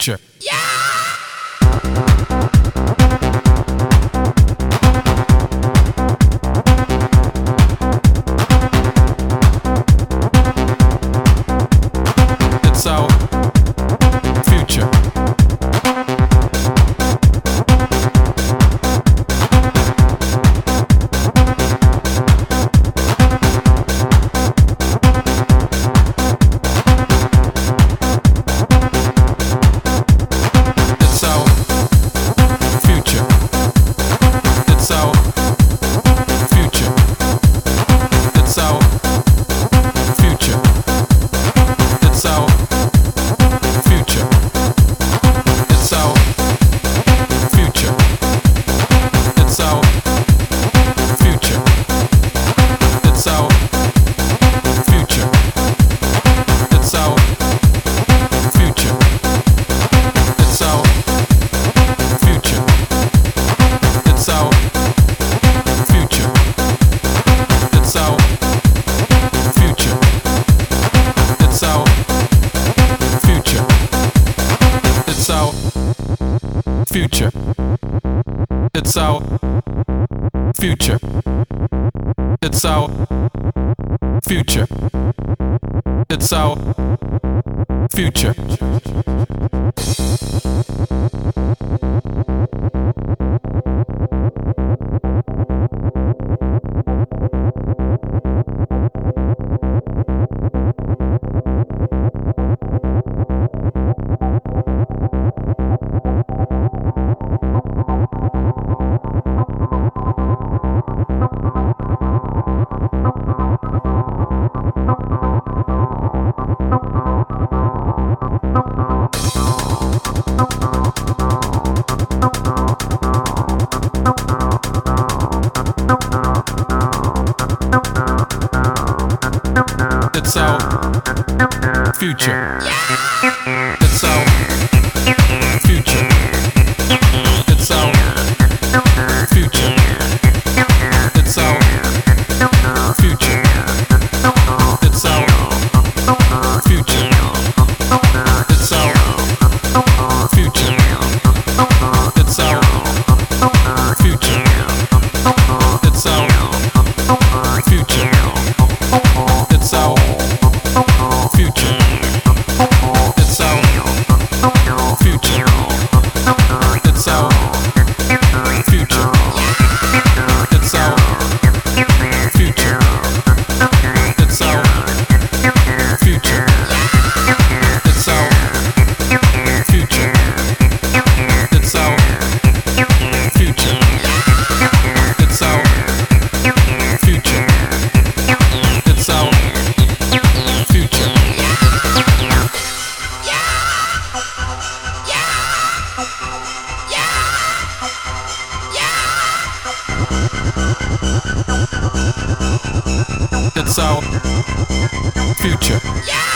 future. Future. It's our future. It's our future. Yeah!